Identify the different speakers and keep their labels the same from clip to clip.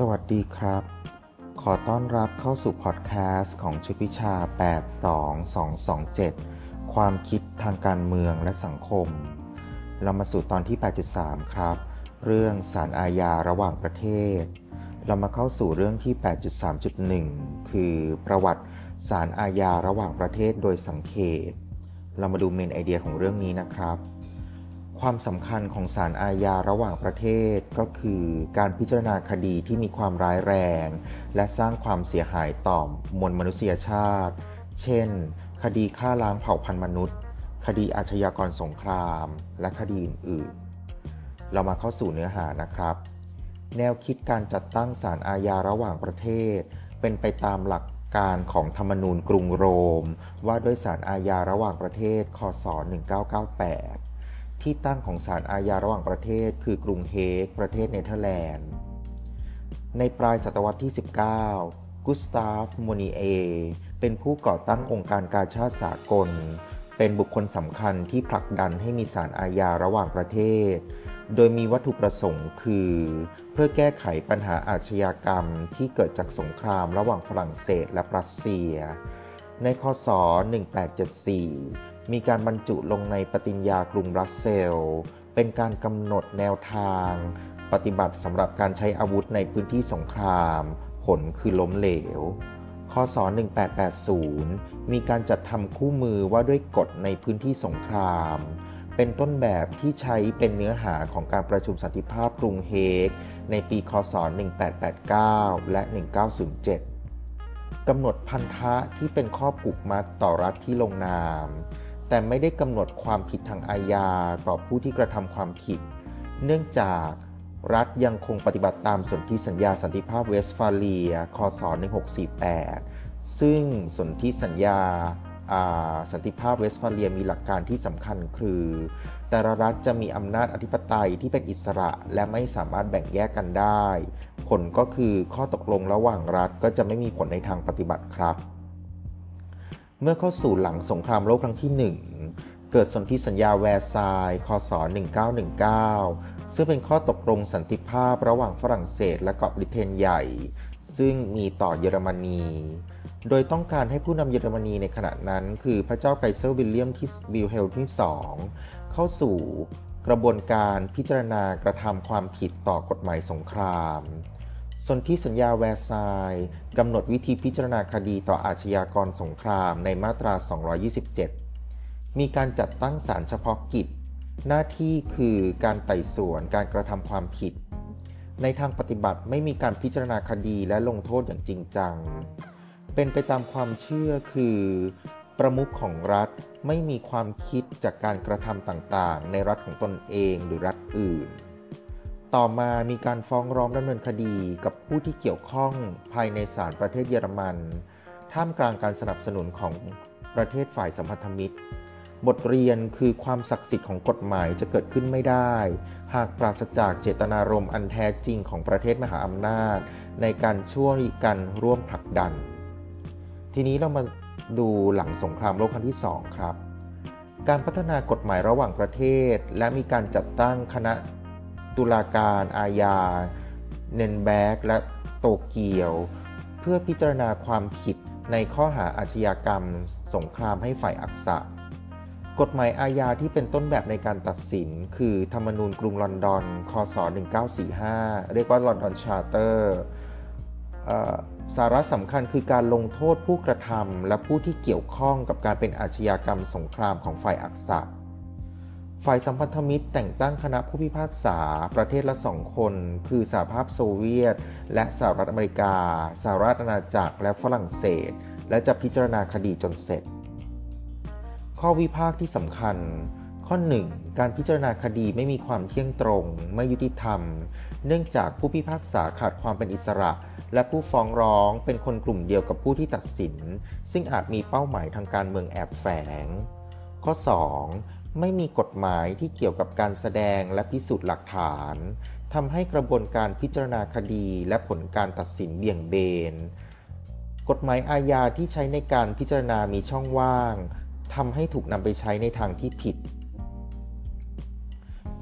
Speaker 1: สวัสดีครับ ขอต้อนรับเข้าสู่พอดแคสต์ของชุดวิชา 82227 ความคิดทางการเมืองและสังคม เรามาสู่ตอนที่ 8.3 ครับ เรื่องสารอาญาระหว่างประเทศ เรามาเข้าสู่เรื่องที่ 8.3.1 คือประวัติสารอาญาระหว่างประเทศโดยสังเขปเรามาดูเมนไอเดียของเรื่องนี้นะครับ ความสำคัญของศาลอาญาระหว่างประเทศก็คือการพิจารณาคดีที่มีความร้ายแรง และสร้างความเสียหายต่อมวลมนุษยชาติ เช่น คดีฆ่าล้างเผ่าพันธุ์มนุษย์ คดีอาชญากรสงคราม และคดีอื่นๆ เรามาเข้าสู่เนื้อหานะครับ แนวคิดการจัดตั้งศาลอาญาระหว่างประเทศ เป็นไปตามหลักการของธรรมนูญกรุงโรม ว่าด้วยศาลอาญาระหว่างประเทศ คศ 1998 ที่ตั้งของศาลอาญาระหว่างประเทศ คือกรุงเฮก ประเทศเนเธอร์แลนด์ ในปลายศตวรรษที่ 19 กุสตาฟ โมนีเอ เป็นผู้ก่อตั้งองค์การกาชาดสากล เป็นบุคคลสำคัญที่ผลักดันให้มีศาลอาญาระหว่างประเทศ โดยมีวัตถุประสงค์คือ เพื่อแก้ไขปัญหาอาชญากรรมที่เกิดจากสงครามระหว่างฝรั่งเศสและปรัสเซีย ในคศ 1874 มีการบรรจุลงในปฏิญญากรุงบรัสเซล เป็นการกำหนดแนวทาง ปฏิบัติสำหรับการใช้อาวุธในพื้นที่สงคราม ผลคือล้มเหลวข้อสอ1880 มีการจัดทำคู่มือว่าด้วยกฎในพื้นที่สงคราม เป็นต้นแบบที่ใช้เป็นเนื้อหาของการประชุมสันติภาพกรุงเฮก ในปีคศ 1889 และ 1907 กำหนดพันธะที่เป็นข้อผูกมัดต่อรัฐที่ลงนาม แต่ไม่ได้กำหนดความผิดทางอาญาต่อผู้ที่กระทำความผิด เนื่องจากรัฐยังคงปฏิบัติตามสนธิสัญญาสันติภาพเวสฟาเลีย คศ 1648 ซึ่งสนธิสัญญาสันติภาพเวสฟาเลียมีหลักการที่สำคัญคือ แต่ละรัฐจะมีอำนาจอธิปไตยที่เป็นอิสระและไม่สามารถแบ่งแยกกันได้ ผลก็คือข้อตกลงระหว่างรัฐก็จะไม่มีผลในทางปฏิบัติครับ เมื่อเข้าสู่หลังสงครามโลกครั้งที่ 1 เกิดสนธิสัญญาแวร์ซายคศ 1919 ซึ่งเป็นข้อตกลงสันติภาพระหว่างฝรั่งเศสและเกาะบริเตนใหญ่ ซึ่งมีต่อเยอรมนี โดยต้องการให้ผู้นำเยอรมนีในขณะนั้นคือพระเจ้าไกเซอร์วิลเลียมที่วิลเฮล์มที่2เข้าสู่กระบวนการพิจารณากระทำความผิดต่อกฎหมายสงคราม สนธิสัญญาแวร์ซายกำหนดวิธีพิจารณาคดีต่ออาชญากรสงครามในมาตรา 227 มีการจัดตั้งศาลเฉพาะกิจ หน้าที่คือการไต่สวนการกระทำความผิด ในทางปฏิบัติไม่มีการพิจารณาคดีและลงโทษอย่างจริงจัง เป็นไปตามความเชื่อคือ ประมุขของรัฐไม่มีความคิดจากการกระทำต่างๆ ในรัฐของตนเองหรือรัฐอื่น ต่อมามีการฟ้องร้องดำเนินคดีกับผู้ที่เกี่ยวข้องภายในศาลประเทศเยอรมัน ท่ามกลางการสนับสนุนของประเทศฝ่ายสัมพันธมิตร บทเรียนคือความศักดิ์สิทธิ์ของกฎหมายจะเกิดขึ้นไม่ได้ หากปราศจากเจตนารมณ์อันแท้จริงของประเทศมหาอำนาจ ในการช่วยกันร่วมผลักดัน ทีนี้เรามาดูหลังสงครามโลกครั้งที่ 2 ครับ การพัฒนากฎหมายระหว่างประเทศ และมีการจัดตั้งคณะ ตุลาการอาญา เนนแบกและโตเกียว เพื่อพิจารณาความผิดในข้อหาอาชญากรรม สงครามให้ฝ่ายอักษะ กฎหมายอาญาที่เป็นต้นแบบในการตัดสิน คือธรรมนูญกรุงลอนดอน คศ 1945 เรียกว่าลอนดอนชาร์เตอร์สาระสำคัญคือการลงโทษผู้กระทำและผู้ที่เกี่ยวข้องกับการเป็นอาชญากรรมสงครามของฝ่ายอักษะ ฝ่ายสัมพันธมิตรแต่งตั้งคณะผู้พิพากษาประเทศละสองคน คือสหภาพโซเวียต และสหรัฐอเมริกา สหรัฐอาณาจักรและฝรั่งเศส และจะพิจารณาคดีจนเสร็จ ข้อวิพากษ์ที่สำคัญ ข้อ 1. การพิจารณาคดีไม่มีความเที่ยงตรง ไม่ยุติธรรม เนื่องจากผู้พิพากษาขาดความเป็นอิสระ และผู้ฟ้องร้องเป็นคนกลุ่มเดียวกับผู้ที่ตัดสิน ซึ่งอาจมีเป้าหมายทางการเมืองแอบแฝง ข้อ 2. ไม่มีกฎหมายที่เกี่ยวกับการแสดงและพิสูจน์หลักฐานทำให้กระบวนการพิจารณาคดีและผลการตัดสินเบี่ยงเบน กฎหมายอาญาที่ใช้ในการพิจารณามีช่องว่างทำให้ถูกนำไปใช้ในทางที่ผิด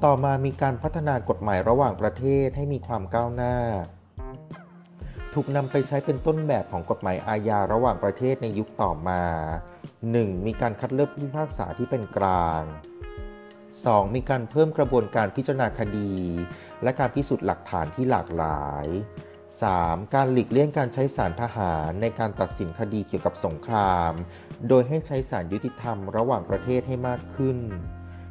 Speaker 1: ต่อมามีการพัฒนากฎหมายระหว่างประเทศให้มีความก้าวหน้า ถูกนำไปใช้เป็นต้นแบบของกฎหมายอาญาระหว่างประเทศในยุคต่อมา 1. มีการคัดเลือกผู้พิพากษาที่เป็นกลาง 2. มีการเพิ่มกระบวนการพิจารณาคดี และการพิสูจน์หลักฐานที่หลากหลาย 3. การหลีกเลี่ยงการใช้สารทหารในการตัดสินคดีเกี่ยวกับสงคราม โดยให้ใช้สารยุติธรรมระหว่างประเทศให้มากขึ้น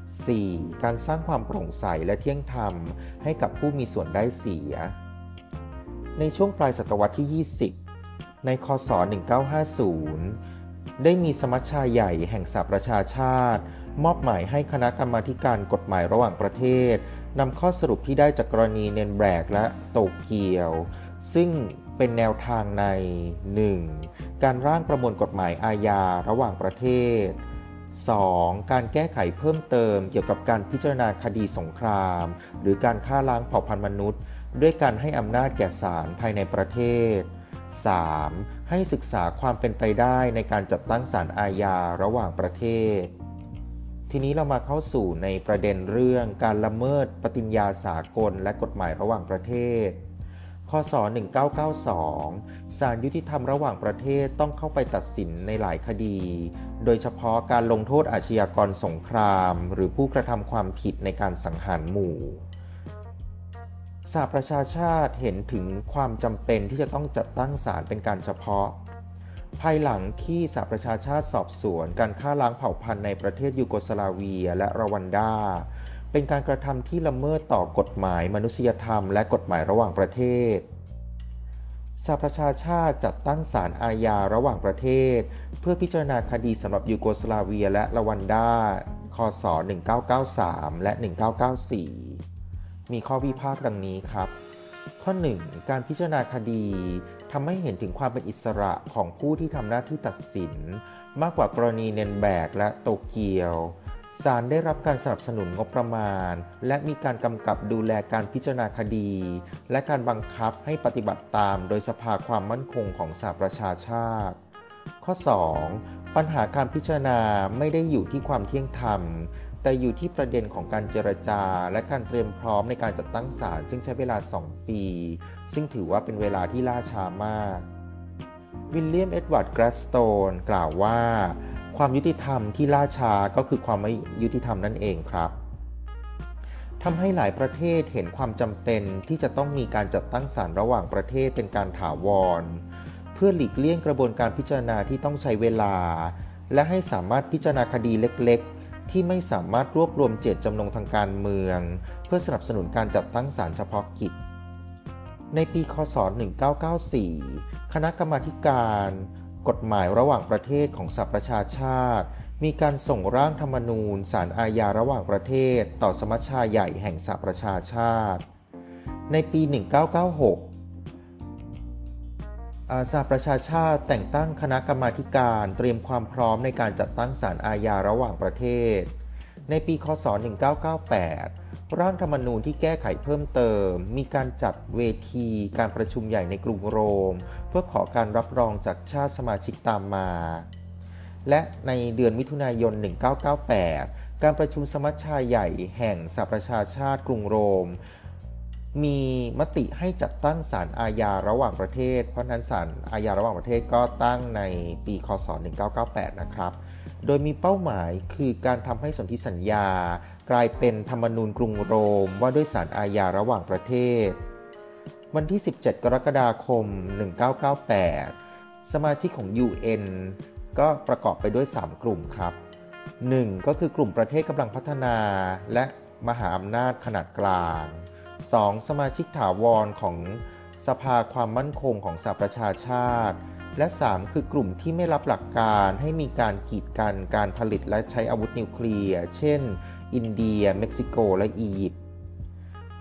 Speaker 1: 4. การสร้างความโปร่งใสและเที่ยงธรรม ให้กับผู้มีส่วนได้เสีย ในช่วงปลายศตวรรษที่ 20 ในคศ 1950 ได้มีสมัชชาใหญ่แห่งสหประชาชาติ มอบหมายให้คณะกรรมาการกฎหมายระหว่างประเทศนำข้อสรุปที่ได้จากกรณีเนนแบกและโตเกียว ซึ่งเป็นแนวทางใน 1. การร่างประมวลกฎหมายอาญาระหว่างประเทศ 2. การแก้ไขเพิ่มเติมเกี่ยวกับการพิจารณาคดีสงคราม หรือการฆ่าล้างเผ่าพันธุ์มนุษย์ ด้วยการให้อำนาจแก่ศาลภายในประเทศ 3. ให้ศึกษาความเป็นไปได้ในการจัดตั้งศาลอาญาระหว่างประเทศ ทีนี้เรามาเข้าสู่ในประเด็นเรื่องการละเมิดปฏิญญาสากลและกฎหมายระหว่างประเทศคศ 1992 ศาลยุติธรรมระหว่างประเทศต้องเข้าไปตัดสินในหลายคดี โดยเฉพาะการลงโทษอาชญากรสงคราม หรือผู้กระทำความผิดในการสังหารหมู่ สหประชาชาติเห็นถึงความจำเป็นที่จะต้องจัดตั้งศาลเป็นการเฉพาะ ภายหลังที่สหประชาชาติสอบสวน การฆ่าล้างเผ่าพันธุ์ในประเทศยูโกสลาเวียและรวันดา เป็นการกระทำที่ละเมิดต่อกฎหมายมนุษยธรรมและกฎหมายระหว่างประเทศสหประชาชาติจัดตั้งศาลอาญาระหว่างประเทศ เพื่อพิจารณาคดีสำหรับยูโกสลาเวียและรวันดา คศ 1993 และ 1994 มีข้อวิพากษ์ดังนี้ครับ ข้อ 1 การพิจารณาคดีทำให้เห็นถึงความเป็นอิสระของผู้ที่ทำหน้าที่ตัดสิน มากกว่ากรณีเนนแบกและโตเกียวศาลได้รับการสนับสนุนงบประมาณ และมีการกำกับดูแลการพิจารณาคดี และการบังคับให้ปฏิบัติตามโดยสภาความมั่นคงของสหประชาชาติ ข้อ 2. ปัญหาการพิจารณาไม่ได้อยู่ที่ความเที่ยงธรรม แต่อยู่ที่ประเด็นของการเจรจา และการเตรียมพร้อมในการจัดตั้งศาลซึ่งใช้เวลา 2 ปี ซึ่งถือว่าเป็นเวลาที่ล่าช้ามาก วิลเลียม เอ็ดวาร์ด แกลดสโตน กล่าวว่า ความยุติธรรมที่ล่าช้าก็คือความไม่ยุติธรรมนั่นเองครับทำให้หลายประเทศเห็นความจำเป็นที่จะต้องมีการจัดตั้งศาลระหว่างประเทศเป็นการถาวร เพื่อหลีกเลี่ยงกระบวนการพิจารณาที่ต้องใช้เวลา และให้สามารถพิจารณาคดีเล็ก ที่ไม่สามารถรวบรวมเจตจำนงทางการเมือง เพื่อสนับสนุนการจัดตั้งศาลเฉพาะกิจ ในปี คศ 1994 คณะกรรมาการ กฎหมายระหว่างประเทศของสหประชาชาติ มีการส่งร่างธรรมนูญสารอาญาระหว่างประเทศ ต่อสมัชชาใหญ่แห่งสหประชาชาติ ในปี 1996 สหประชาชาติแต่งตั้งคณะกรรมาการเตรียมความพร้อมในการจัดตั้งศาลอาญาระหว่างประเทศ ในปี คศ 1998 ร่างธรรมนูญที่แก้ไขเพิ่มเติม มีการจัดเวทีการประชุมใหญ่ในกรุงโรม เพื่อขอการรับรองจากชาติสมาชิกตามมา และในเดือนมิถุนายน 1998 การประชุมสมัชชาใหญ่แห่งสหประชาชาติกรุงโรม มีมติให้จัดตั้งศาลอาญาระหว่างประเทศ เพราะนั้นศาลอาญาระหว่างประเทศก็ตั้งในปีคศ 1998 นะครับ โดยมีเป้าหมายคือการทำให้สนธิสัญญา กลายเป็นธรรมนูญกรุงโรม ว่าด้วยศาลอาญาระหว่างประเทศ วันที่ 17 กรกฎาคม 1998 สมาชิกของ UN ก็ประกอบไปด้วย 3 กลุ่มครับ 1. ก็คือกลุ่มประเทศกำลังพัฒนา และมหาอำนาจขนาดกลาง 2. สมาชิกถาวรของสภาความมั่นคงของสหประชาชาติ และ 3 คือกลุ่มที่ไม่รับหลักการให้มีการกีดกันการผลิตและใช้อาวุธนิวเคลียร์ เช่น อินเดีย เม็กซิโก และอียิปต์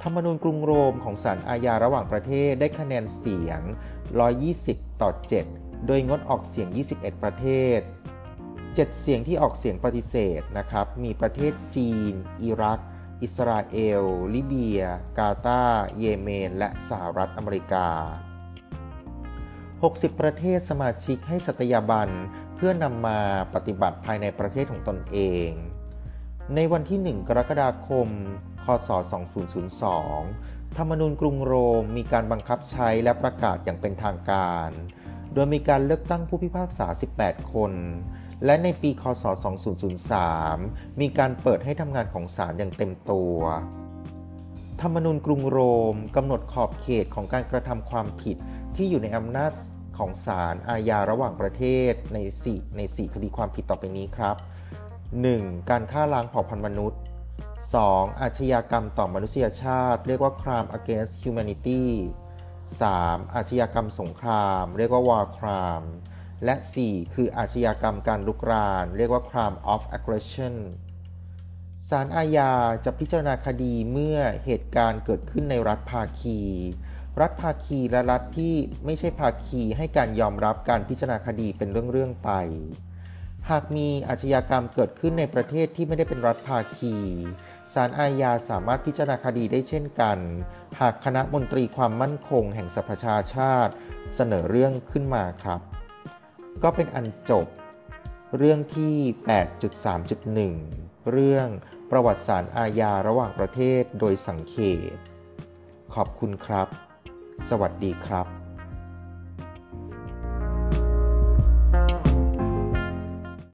Speaker 1: ธรรมนูญกรุงโรมของศาลอาญาระหว่างประเทศได้คะแนนเสียง 120 ต่อ 7 โดยงดออกเสียง 21 ประเทศ 7 เสียงที่ออกเสียงปฏิเสธนะครับ มีประเทศจีน อิรัก อิสราเอล ลิเบีย กาตาร์เยเมน และสหรัฐอเมริกา 60 ประเทศสมาชิกให้สัตยาบันเพื่อนำมาปฏิบัติภายในประเทศของตนเอง ในวันที่ 1 กรกฎาคมคคศ2002 ธรรมนูญกรุงโรมมีการบังคับใช้และประกาศอย่างเป็นทางการ โดยมีการเลือกตั้งผู้พิพากษา 18 คน และในปีคศ 2003 มีการเปิดให้ทำงานของศาลอย่างเต็มตัว ธรรมนูญกรุงโรมกำหนดขอบเขตของการกระทำความผิดที่อยู่ในอำนาจของศาลอาญาระหว่างประเทศใน 4 ใน 4 คดีความผิดต่อไปนี้ครับ 1. การฆ่าล้างเผ่าพันธุ์มนุษย์ 2. อาชญากรรมต่อมนุษยชาติ เรียกว่า crime against humanity 3. อาชญากรรมสงคราม เรียกว่า war crime และ 4. คืออาชญากรรมการลุกราน เรียกว่า crime of aggression ศาลอาญาจะพิจารณาคดีเมื่อเหตุการณ์เกิดขึ้นในรัฐภาคี รัฐภาคีและรัฐที่ไม่ใช่ภาคีให้การยอมรับการพิจารณาคดีเป็นเรื่องๆไป หากมีอาชญากรรมเกิดขึ้นในประเทศที่ไม่ได้เป็นรัฐภาคีศาลอาญาสามารถพิจารณาคดีได้เช่นกัน หากคณะมนตรีความมั่นคงแห่งสหประชาชาติ เสนอเรื่องขึ้นมาครับ ก็เป็นอันจบ เรื่องที่ 8.3.1 เรื่องประวัติศาสตร์อาญาระหว่างประเทศโดยสังเขต ขอบคุณครับ สวัสดีครับ